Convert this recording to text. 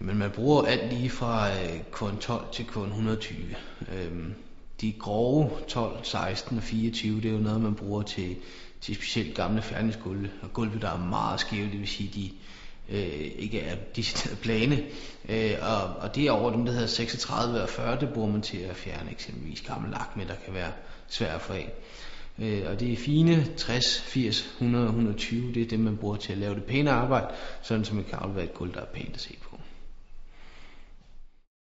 Jamen man bruger alt lige fra øh, korn 12 til korn 120. Øhm, de grove 12, 16 og 24, det er jo noget man bruger til, til specielt gamle færdighedsgulve. Og gulve der er meget skæve, det vil sige de øh, ikke er decideret plane. Øh, og, og det er over dem der hedder 36 og 40, det bruger man til at fjerne eksempelvis gammel lak med, der kan være svært at få af. Øh, og det er fine 60, 80, 100 120, det er det man bruger til at lave det pæne arbejde, sådan som man kan aflevere et gulv, der er pænt at se på.